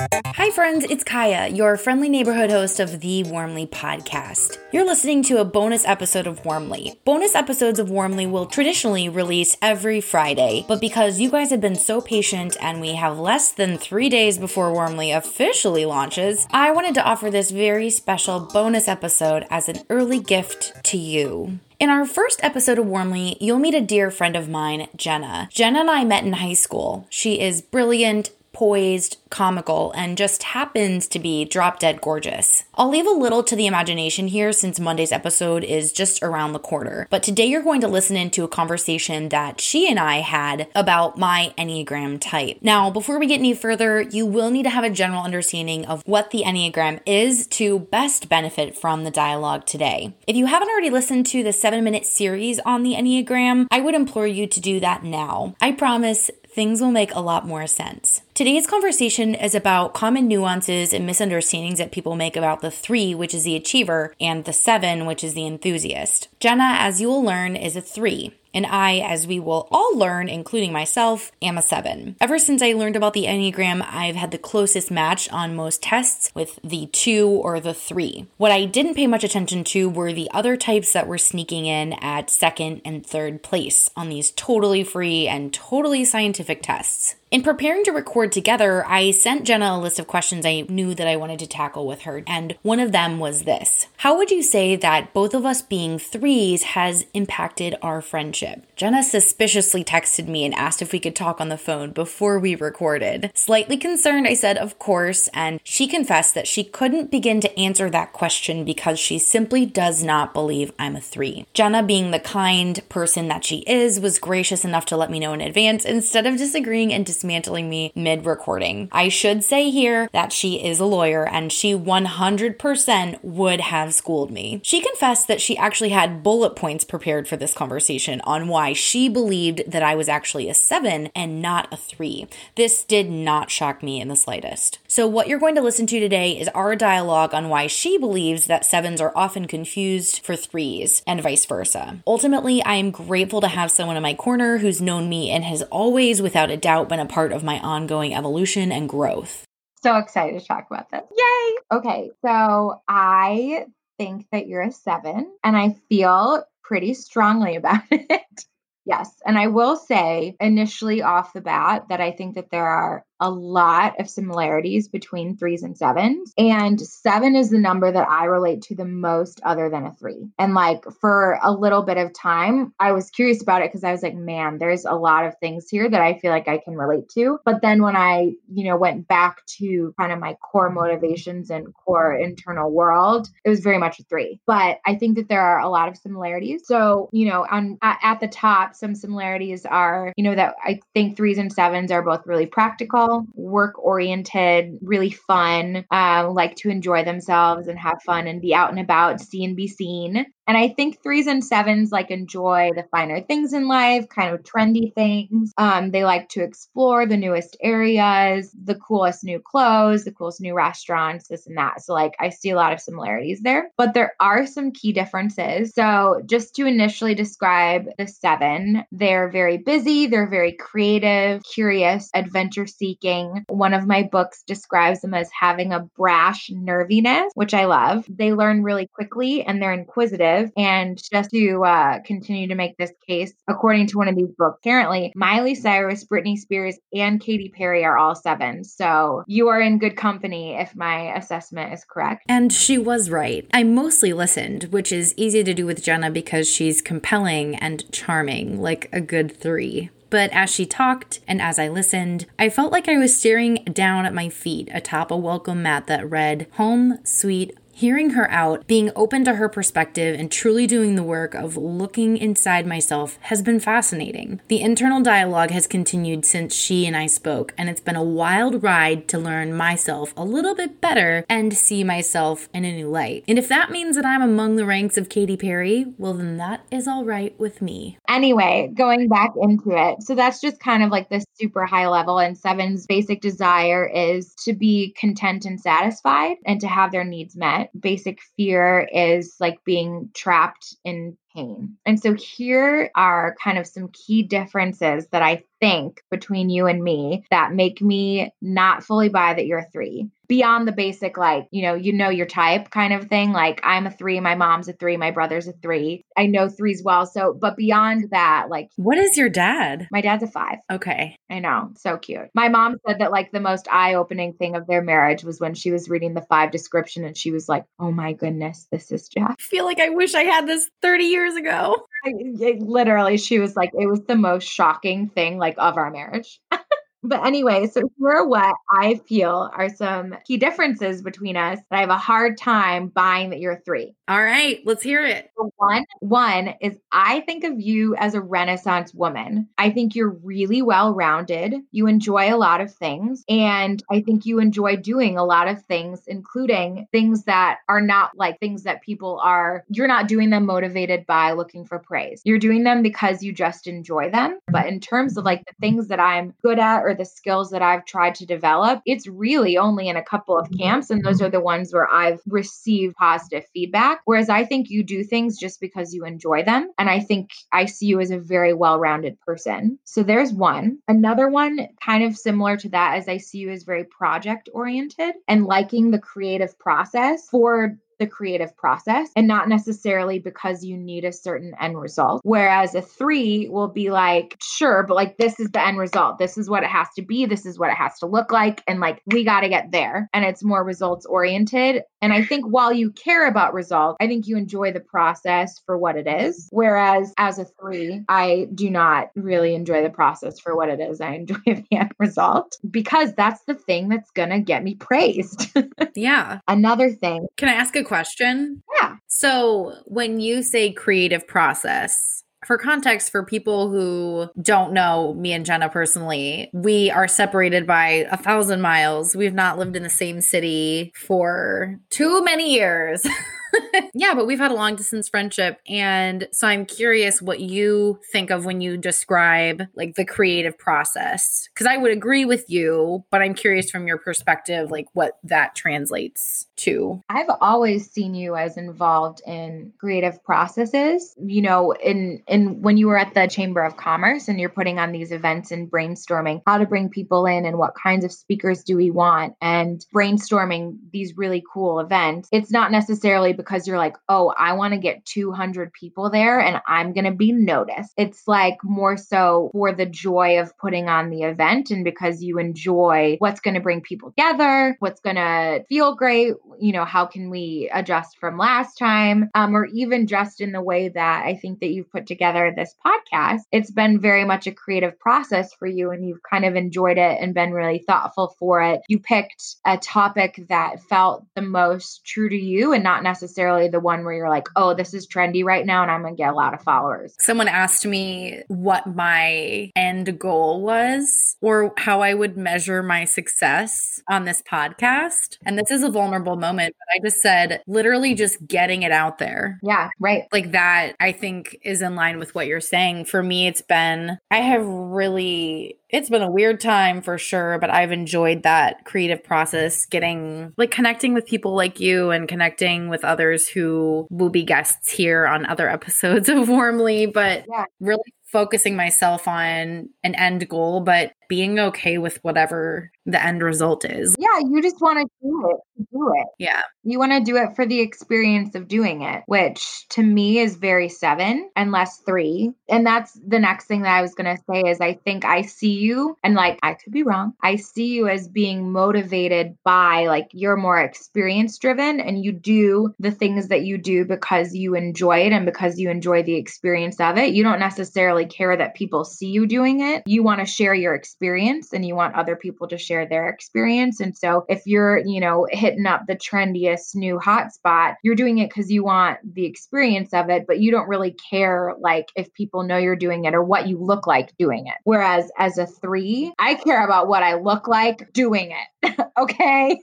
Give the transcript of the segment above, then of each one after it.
Hi, friends, it's Kaya, your friendly neighborhood host of the Warmly podcast. You're listening to a bonus episode of Warmly. Bonus episodes of Warmly will traditionally release every Friday, but because you guys have been so patient and we have less than three days before Warmly officially launches, I wanted to offer this very special bonus episode as an early gift to you. In our first episode of Warmly, you'll meet a dear friend of mine, Jenna. Jenna and I met in high school. She is brilliant, poised, comical, and just happens to be drop dead gorgeous. I'll leave a little to the imagination here since Monday's episode is just around the corner, but today you're going to listen into a conversation that she and I had about my Enneagram type. Now, before we get any further, you will need to have a general understanding of what the Enneagram is to best benefit from the dialogue today. If you haven't already listened to the seven minute series on the Enneagram, I would implore you to do that now. I promise things will make a lot more sense. Today's conversation is about common nuances and misunderstandings that people make about the three, which is the achiever, and the seven, which is the enthusiast. Jenna, as you will learn, is a three. And I, as we will all learn, including myself, am a seven. Ever since I learned about the Enneagram, I've had the closest match on most tests with the two or the three. What I didn't pay much attention to were the other types that were sneaking in at second and third place on these totally free and totally scientific tests. In preparing to record together, I sent Jenna a list of questions I knew that I wanted to tackle with her, and one of them was this How would you say that both of us being threes has impacted our friendship? Jenna suspiciously texted me and asked if we could talk on the phone before we recorded. Slightly concerned, I said, Of course, and she confessed that she couldn't begin to answer that question because she simply does not believe I'm a three. Jenna, being the kind person that she is, was gracious enough to let me know in advance instead of disagreeing and dismantling me mid recording. I should say here that she is a lawyer and she 100% would have schooled me. She confessed that she actually had bullet points prepared for this conversation on why she believed that I was actually a seven and not a three. This did not shock me in the slightest. So, what you're going to listen to today is our dialogue on why she believes that sevens are often confused for threes and vice versa. Ultimately, I am grateful to have someone in my corner who's known me and has always, without a doubt, been a part of my ongoing evolution and growth. So excited to talk about this. Yay! Okay, so I think that you're a seven, and I feel pretty strongly about it. yes. And I will say initially off the bat that I think that there are a lot of similarities between threes and sevens. And seven is the number that I relate to the most, other than a three. And like for a little bit of time, I was curious about it because I was like, man, there's a lot of things here that I feel like I can relate to. But then when I, you know, went back to kind of my core motivations and core internal world, it was very much a three. But I think that there are a lot of similarities. So, you know, on at, the top, some similarities are, you know, that I think threes and sevens are both really practical work oriented, really fun, uh, like to enjoy themselves and have fun and be out and about, see and be seen. And I think threes and sevens like enjoy the finer things in life, kind of trendy things. Um, they like to explore the newest areas, the coolest new clothes, the coolest new restaurants, this and that. So, like, I see a lot of similarities there, but there are some key differences. So, just to initially describe the seven, they're very busy, they're very creative, curious, adventure seeking. One of my books describes them as having a brash nerviness, which I love. They learn really quickly and they're inquisitive and just to uh, continue to make this case, according to one of these books, apparently Miley Cyrus, Britney Spears, and Katy Perry are all seven. So you are in good company if my assessment is correct. And she was right. I mostly listened, which is easy to do with Jenna because she's compelling and charming, like a good three. But as she talked and as I listened, I felt like I was staring down at my feet atop a welcome mat that read, Home, Sweet Hearing her out, being open to her perspective, and truly doing the work of looking inside myself has been fascinating. The internal dialogue has continued since she and I spoke, and it's been a wild ride to learn myself a little bit better and see myself in a new light. And if that means that I'm among the ranks of Katy Perry, well, then that is all right with me. Anyway, going back into it. So that's just kind of like this super high level, and Seven's basic desire is to be content and satisfied and to have their needs met basic fear is like being trapped in pain. And so here are kind of some key differences that I think between you and me that make me not fully buy that you're a three. Beyond the basic like you know you know your type kind of thing like i'm a three my mom's a three my brother's a three. I know threes well so but beyond that like what is your dad? My dad's a five. Okay. I know so cute. My mom said that like the most eye-opening thing of their marriage was when she was reading the five description and she was like oh my goodness this is jeff i feel like i wish i had this 30 years ago. I, it, literally she was like it was the most shocking thing like of our marriage But anyway, so here are what I feel are some key differences between us that I have a hard time buying that you're three. All right, let's hear it. One, one is I think of you as a renaissance woman. I think you're really well-rounded. You enjoy a lot of things, and I think you enjoy doing a lot of things, including things that are not like things that people are you're not doing them motivated by looking for praise. You're doing them because you just enjoy them. But in terms of like the things that I'm good at or the skills that I've tried to develop, it's really only in a couple of mm-hmm. camps. And those are the ones where I've received positive feedback. Whereas I think you do things just because you enjoy them. And I think I see you as a very well rounded person. So there's one. Another one, kind of similar to that, is I see you as very project oriented and liking the creative process for the creative process and not necessarily because you need a certain end result. Whereas a three will be like, sure, but like this is the end result. This is what it has to be. This is what it has to look like. And like we got to get there. And it's more results oriented. And I think while you care about results, I think you enjoy the process for what it is. Whereas as a three, I do not really enjoy the process for what it is. I enjoy the end result because that's the thing that's going to get me praised. yeah. Another thing. Can I ask a question? Yeah. So when you say creative process, for context, for people who don't know me and Jenna personally, we are separated by a thousand miles. We've not lived in the same city for too many years. yeah, but we've had a long distance friendship. And so I'm curious what you think of when you describe like the creative process. Cause I would agree with you, but I'm curious from your perspective, like what that translates to. I've always seen you as involved in creative processes. You know, in in when you were at the Chamber of Commerce and you're putting on these events and brainstorming how to bring people in and what kinds of speakers do we want and brainstorming these really cool events. It's not necessarily because you're like, oh, I want to get 200 people there and I'm going to be noticed. It's like more so for the joy of putting on the event and because you enjoy what's going to bring people together, what's going to feel great, you know, how can we adjust from last time, um, or even just in the way that I think that you've put together this podcast. It's been very much a creative process for you and you've kind of enjoyed it and been really thoughtful for it. You picked a topic that felt the most true to you and not necessarily necessarily the one where you're like, oh, this is trendy right now and I'm going to get a lot of followers. Someone asked me what my end goal was or how I would measure my success on this podcast. And this is a vulnerable moment, but I just said literally just getting it out there. Yeah, right. Like that, I think is in line with what you're saying. For me, it's been, I have really it's been a weird time for sure, but I've enjoyed that creative process, getting like connecting with people like you and connecting with others who will be guests here on other episodes of Warmly, but yeah. really focusing myself on an end goal, but being okay with whatever the end result is. Yeah, you just want to do it. Do it. Yeah. You want to do it for the experience of doing it, which to me is very seven and less three. And that's the next thing that I was going to say is I think I see you, and like I could be wrong, I see you as being motivated by like you're more experience driven and you do the things that you do because you enjoy it and because you enjoy the experience of it. You don't necessarily care that people see you doing it. You want to share your experience experience and you want other people to share their experience. And so if you're, you know, hitting up the trendiest new hotspot, you're doing it because you want the experience of it, but you don't really care like if people know you're doing it or what you look like doing it. Whereas as a three, I care about what I look like doing it. okay.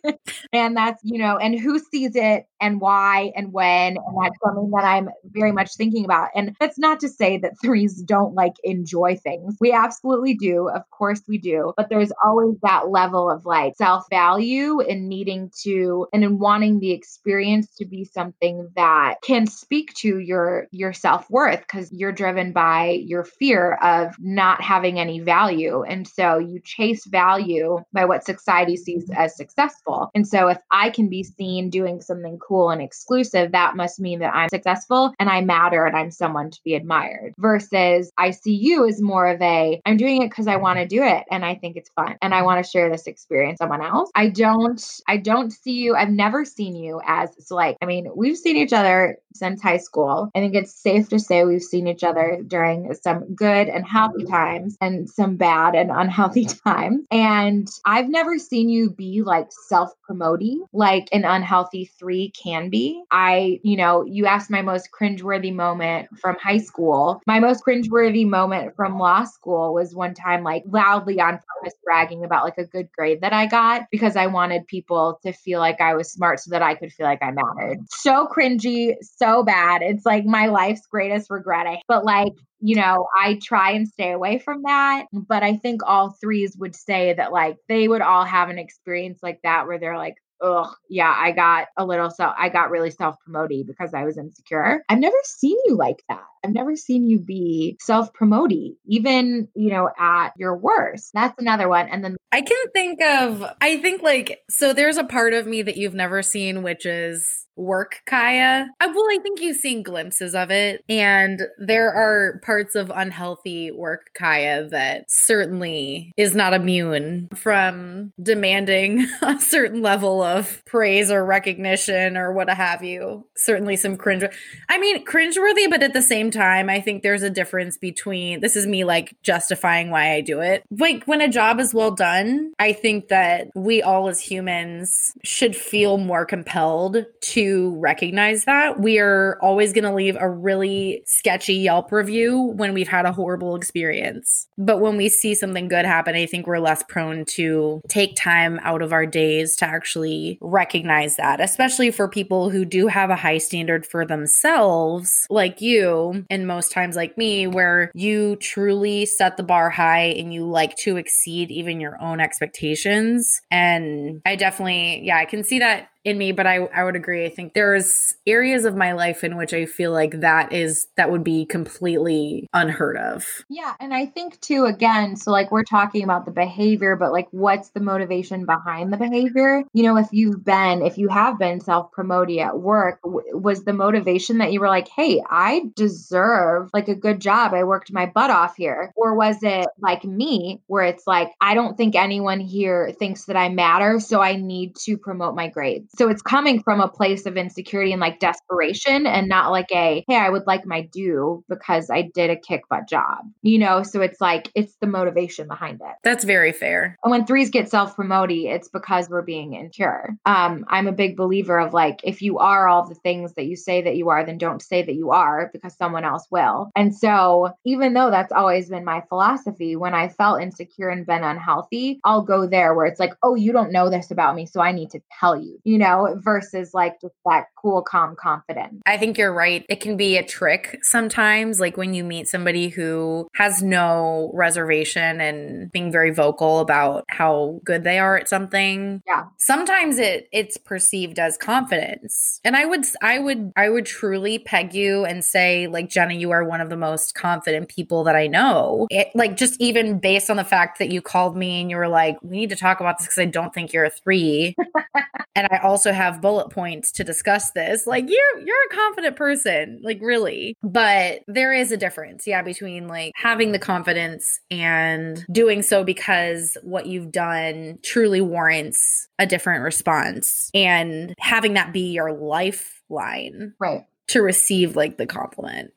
and that's, you know, and who sees it and why and when. And that's something that I'm very much thinking about. And that's not to say that threes don't like enjoy things. We absolutely do. Of course we do. But there's always that level of like self value and needing to and in wanting the experience to be something that can speak to your your self-worth because you're driven by your fear of not having any value. And so you chase value by what society sees as successful. And so if I can be seen doing something cool and exclusive, that must mean that I'm successful and I matter and I'm someone to be admired. Versus I see you as more of a I'm doing it because I want to do it and I think it's fun and I want to share this experience with someone else. I don't I don't see you I've never seen you as so like I mean we've seen each other since high school. I think it's safe to say we've seen each other during some good and healthy times and some bad and unhealthy times. And I've never seen you be like self promoting like an unhealthy three can be. I, you know, you asked my most cringeworthy moment from high school. My most cringeworthy moment from law school was one time like loudly on purpose bragging about like a good grade that I got because I wanted people to feel like I was smart so that I could feel like I mattered. So cringy, so bad. It's like my life's greatest regret. I, But like you know, I try and stay away from that. But I think all threes would say that like they would all have an experience like that where they're like, oh yeah i got a little so i got really self-promoting because i was insecure i've never seen you like that i've never seen you be self-promoting even you know at your worst that's another one and then i can think of i think like so there's a part of me that you've never seen which is work Kaya. I, well, I think you've seen glimpses of it. And there are parts of unhealthy work Kaya that certainly is not immune from demanding a certain level of praise or recognition or what have you. Certainly some cringe. I mean, cringeworthy, but at the same time, I think there's a difference between this is me like justifying why I do it. Like when a job is well done, I think that we all as humans should feel more compelled to recognize that. We are always going to leave a really sketchy Yelp review when we've had a horrible experience. But when we see something good happen, I think we're less prone to take time out of our days to actually recognize that, especially for people who do have a high standard for themselves, like you, and most times like me, where you truly set the bar high and you like to exceed even your own expectations. And I definitely, yeah, I can see that in me, but I, I would agree. I think there's areas of my life in which I feel like that is that would be completely unheard of. Yeah. And I think too, again, so like we're talking about the behavior, but like what's the motivation behind the behavior? You know, if you've been, if you have been self promoting at work, w- was the motivation that you were like, hey, I deserve like a good job. I worked my butt off here. Or was it like me, where it's like, I don't think anyone here thinks that I matter. So I need to promote my grades. So it's coming from a place of insecurity and like desperation and not like a, hey, I would like my due because I did a kick butt job, you know? So it's like, it's the motivation behind it. That's very fair. And when threes get self promoting, it's because we're being insecure. Um, I'm a big believer of like, if you are all the things that you say that you are, then don't say that you are because someone else will. And so even though that's always been my philosophy, when I felt insecure and been unhealthy, I'll go there where it's like, oh, you don't know this about me. So I need to tell you, you know? Know, versus like just that cool, calm confidence. I think you're right. It can be a trick sometimes, like when you meet somebody who has no reservation and being very vocal about how good they are at something. Yeah. Sometimes it it's perceived as confidence. And I would I would I would truly peg you and say like Jenna, you are one of the most confident people that I know. It like just even based on the fact that you called me and you were like, we need to talk about this because I don't think you're a three. and I also have bullet points to discuss this. Like you're you're a confident person, like really. But there is a difference, yeah, between like having the confidence and doing so because what you've done truly warrants a different response and having that be your lifeline. Right. To receive like the compliment.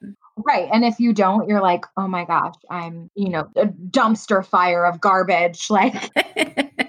Right. And if you don't, you're like, oh my gosh, I'm, you know, a dumpster fire of garbage. Like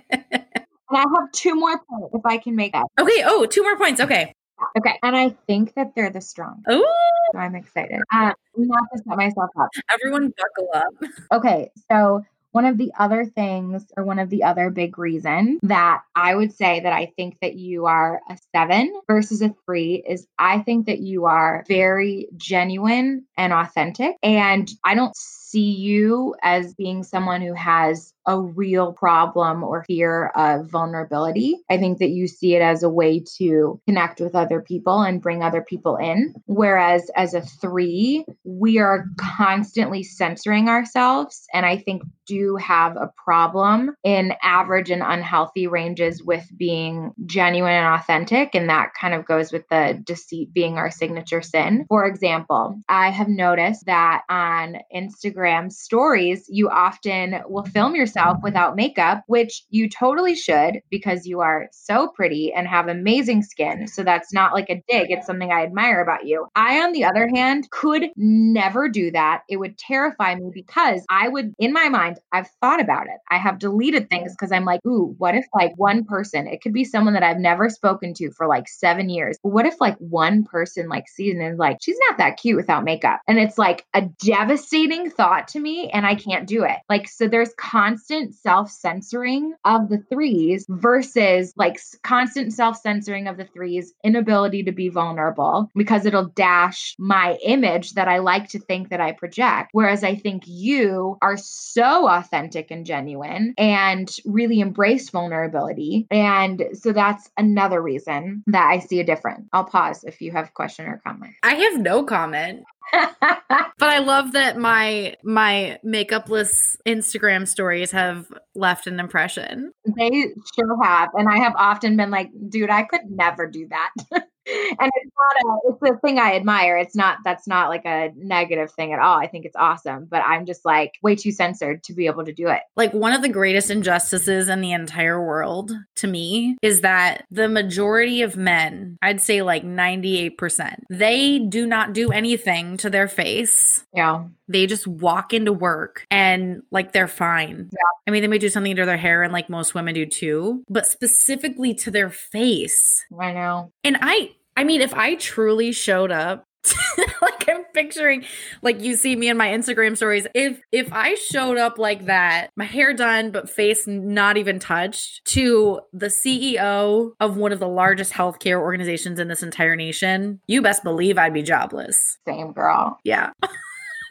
And I have two more points if I can make that. Okay. Oh, two more points. Okay. Okay. And I think that they're the strong. Oh. So I'm excited. Uh, not to set myself up. Everyone buckle up. Okay. So one of the other things, or one of the other big reasons that I would say that I think that you are a seven versus a three is I think that you are very genuine and authentic. And I don't see you as being someone who has a real problem or fear of vulnerability. I think that you see it as a way to connect with other people and bring other people in. Whereas as a three, we are constantly censoring ourselves. And I think do have a problem in average and unhealthy ranges with being genuine and authentic. And that kind of goes with the deceit being our signature sin. For example, I have noticed that on Instagram stories, you often will film yourself without makeup, which you totally should because you are so pretty and have amazing skin. So that's not like a dig, it's something I admire about you. I, on the other hand, could never do that. It would terrify me because I would, in my mind, I've thought about it. I have deleted things because I'm like, ooh, what if like one person, it could be someone that I've never spoken to for like seven years. What if like one person like sees and is like, she's not that cute without makeup? And it's like a devastating thought to me and I can't do it. Like, so there's constant self censoring of the threes versus like constant self censoring of the threes, inability to be vulnerable because it'll dash my image that I like to think that I project. Whereas I think you are so authentic and genuine and really embrace vulnerability. And so that's another reason that I see a difference. I'll pause if you have question or comment. I have no comment. but I love that my my makeupless Instagram stories have left an impression. They sure have. And I have often been like, dude, I could never do that. and it's not a it's a thing I admire. It's not that's not like a negative thing at all. I think it's awesome, but I'm just like way too censored to be able to do it. Like one of the greatest injustices in the entire world to me is that the majority of men, I'd say like 98%, they do not do anything to their face. Yeah. They just walk into work and like they're fine. Yeah. I mean, they may do something to their hair and like most women do too, but specifically to their face. I know. And I I mean, if I truly showed up like I'm picturing like you see me in my Instagram stories. If if I showed up like that, my hair done but face not even touched to the CEO of one of the largest healthcare organizations in this entire nation, you best believe I'd be jobless. Same girl. Yeah.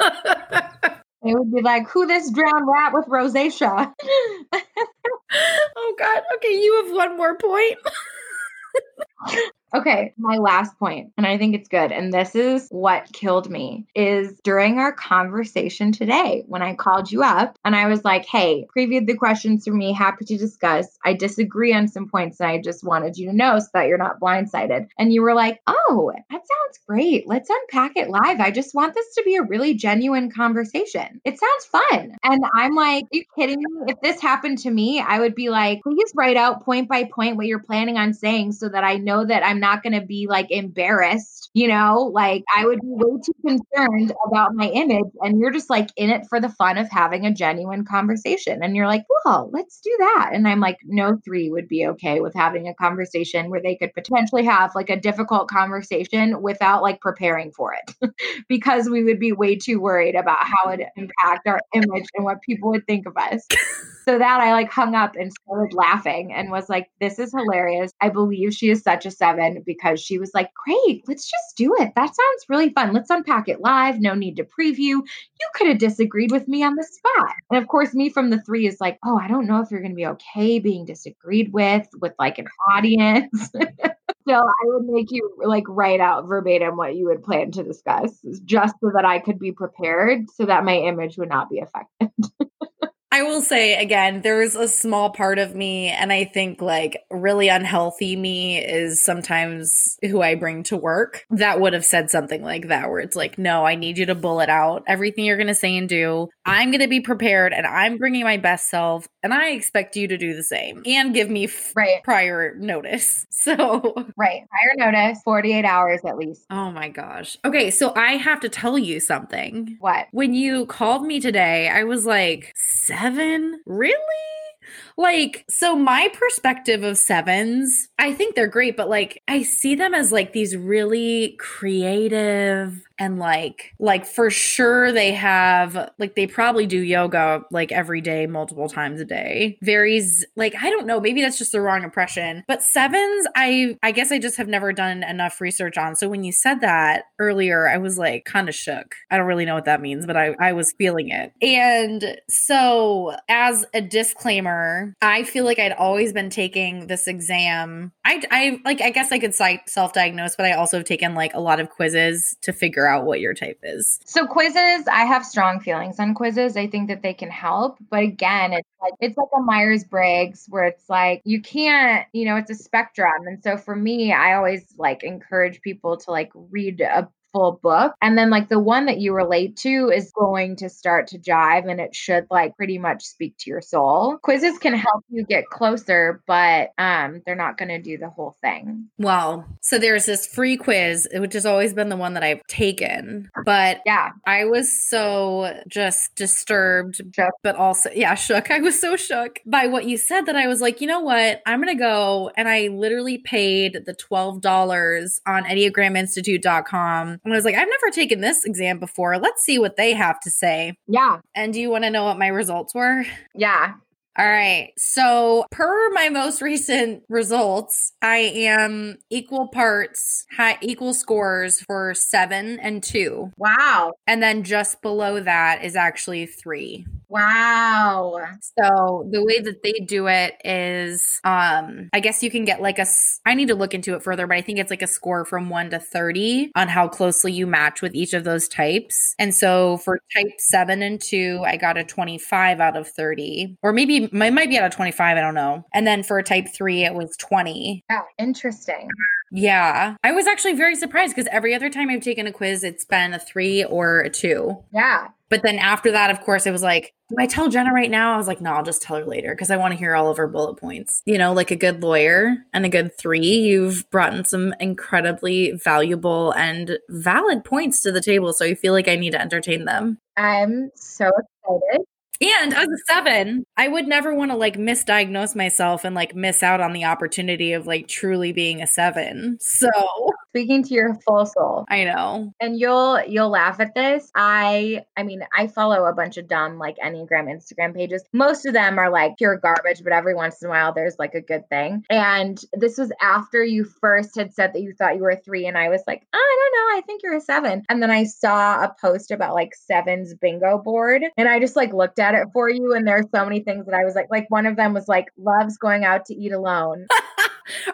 It would be like, who this drowned rat with rosacea? oh God. Okay, you have one more point. Okay, my last point, and I think it's good. And this is what killed me is during our conversation today when I called you up and I was like, "Hey, previewed the questions for me, happy to discuss. I disagree on some points and I just wanted you to know so that you're not blindsided." And you were like, "Oh, that sounds great. Let's unpack it live. I just want this to be a really genuine conversation. It sounds fun." And I'm like, "Are you kidding me? If this happened to me, I would be like, "Please write out point by point what you're planning on saying so that I know that I'm I'm not going to be like embarrassed, you know, like I would be way too concerned about my image. And you're just like in it for the fun of having a genuine conversation. And you're like, well, let's do that. And I'm like, no three would be okay with having a conversation where they could potentially have like a difficult conversation without like preparing for it because we would be way too worried about how it impact our image and what people would think of us. So that I like hung up and started laughing and was like, this is hilarious. I believe she is such a seven because she was like, great, let's just do it. That sounds really fun. Let's unpack it live. No need to preview. You could have disagreed with me on the spot. And of course, me from the three is like, oh, I don't know if you're going to be okay being disagreed with, with like an audience. So I would make you like write out verbatim what you would plan to discuss just so that I could be prepared so that my image would not be affected. I will say again, there's a small part of me, and I think like really unhealthy me is sometimes who I bring to work that would have said something like that, where it's like, no, I need you to bullet out everything you're going to say and do. I'm going to be prepared and I'm bringing my best self, and I expect you to do the same and give me f- right. prior notice. So, right, prior notice, 48 hours at least. Oh my gosh. Okay, so I have to tell you something. What? When you called me today, I was like, seven? Really? Like, so my perspective of sevens, I think they're great, but like, I see them as like these really creative, and like like for sure they have like they probably do yoga like every day multiple times a day. Varies like i don't know maybe that's just the wrong impression but sevens i i guess i just have never done enough research on. So when you said that earlier i was like kind of shook. I don't really know what that means but i i was feeling it. And so as a disclaimer i feel like i'd always been taking this exam i i like i guess i could self-diagnose but i also have taken like a lot of quizzes to figure out what your type is. So quizzes, I have strong feelings on quizzes. I think that they can help, but again, it's like it's like a Myers Briggs where it's like you can't, you know, it's a spectrum. And so for me, I always like encourage people to like read a full book. And then like the one that you relate to is going to start to jive and it should like pretty much speak to your soul. Quizzes can help you get closer, but um they're not going to do the whole thing. Well, so there's this free quiz which has always been the one that I've taken. But yeah, I was so just disturbed, shook. but also yeah, shook. I was so shook by what you said that I was like, "You know what? I'm going to go." And I literally paid the $12 on enneagraminstitute.com and I was like, I've never taken this exam before. Let's see what they have to say. Yeah. And do you want to know what my results were? Yeah. All right. So, per my most recent results, I am equal parts, high, equal scores for seven and two. Wow. And then just below that is actually three. Wow. So the way that they do it is um I guess you can get like a I need to look into it further, but I think it's like a score from 1 to 30 on how closely you match with each of those types. And so for type 7 and 2, I got a 25 out of 30. Or maybe it might be out of 25, I don't know. And then for a type 3 it was 20. Yeah, interesting. Yeah. I was actually very surprised because every other time I've taken a quiz, it's been a three or a two. Yeah. But then after that, of course, it was like, do I tell Jenna right now? I was like, no, I'll just tell her later because I want to hear all of her bullet points. You know, like a good lawyer and a good three, you've brought in some incredibly valuable and valid points to the table. So I feel like I need to entertain them. I'm so excited. And as a seven, I would never want to like misdiagnose myself and like miss out on the opportunity of like truly being a seven. So speaking to your full soul. I know. And you'll you'll laugh at this. I I mean, I follow a bunch of dumb like Enneagram Instagram pages. Most of them are like pure garbage, but every once in a while there's like a good thing. And this was after you first had said that you thought you were a three, and I was like, oh, I don't know, I think you're a seven. And then I saw a post about like sevens bingo board, and I just like looked at at it for you. And there are so many things that I was like, like one of them was like, loves going out to eat alone.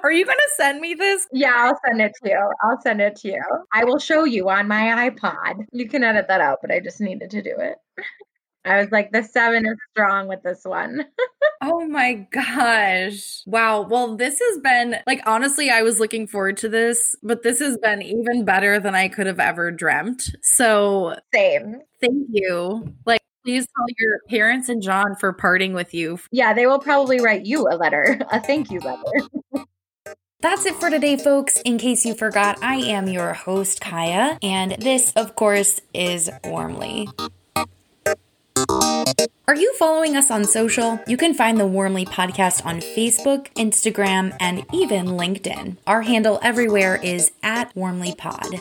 Are you going to send me this? Yeah, I'll send it to you. I'll send it to you. I will show you on my iPod. You can edit that out, but I just needed to do it. I was like, the seven is strong with this one. oh my gosh. Wow. Well, this has been like, honestly, I was looking forward to this, but this has been even better than I could have ever dreamt. So, same. Thank you. Like, Please tell your parents and John for parting with you. Yeah, they will probably write you a letter, a thank you letter. That's it for today, folks. In case you forgot, I am your host, Kaya, and this, of course, is Warmly. Are you following us on social? You can find the Warmly podcast on Facebook, Instagram, and even LinkedIn. Our handle everywhere is at Warmly Pod.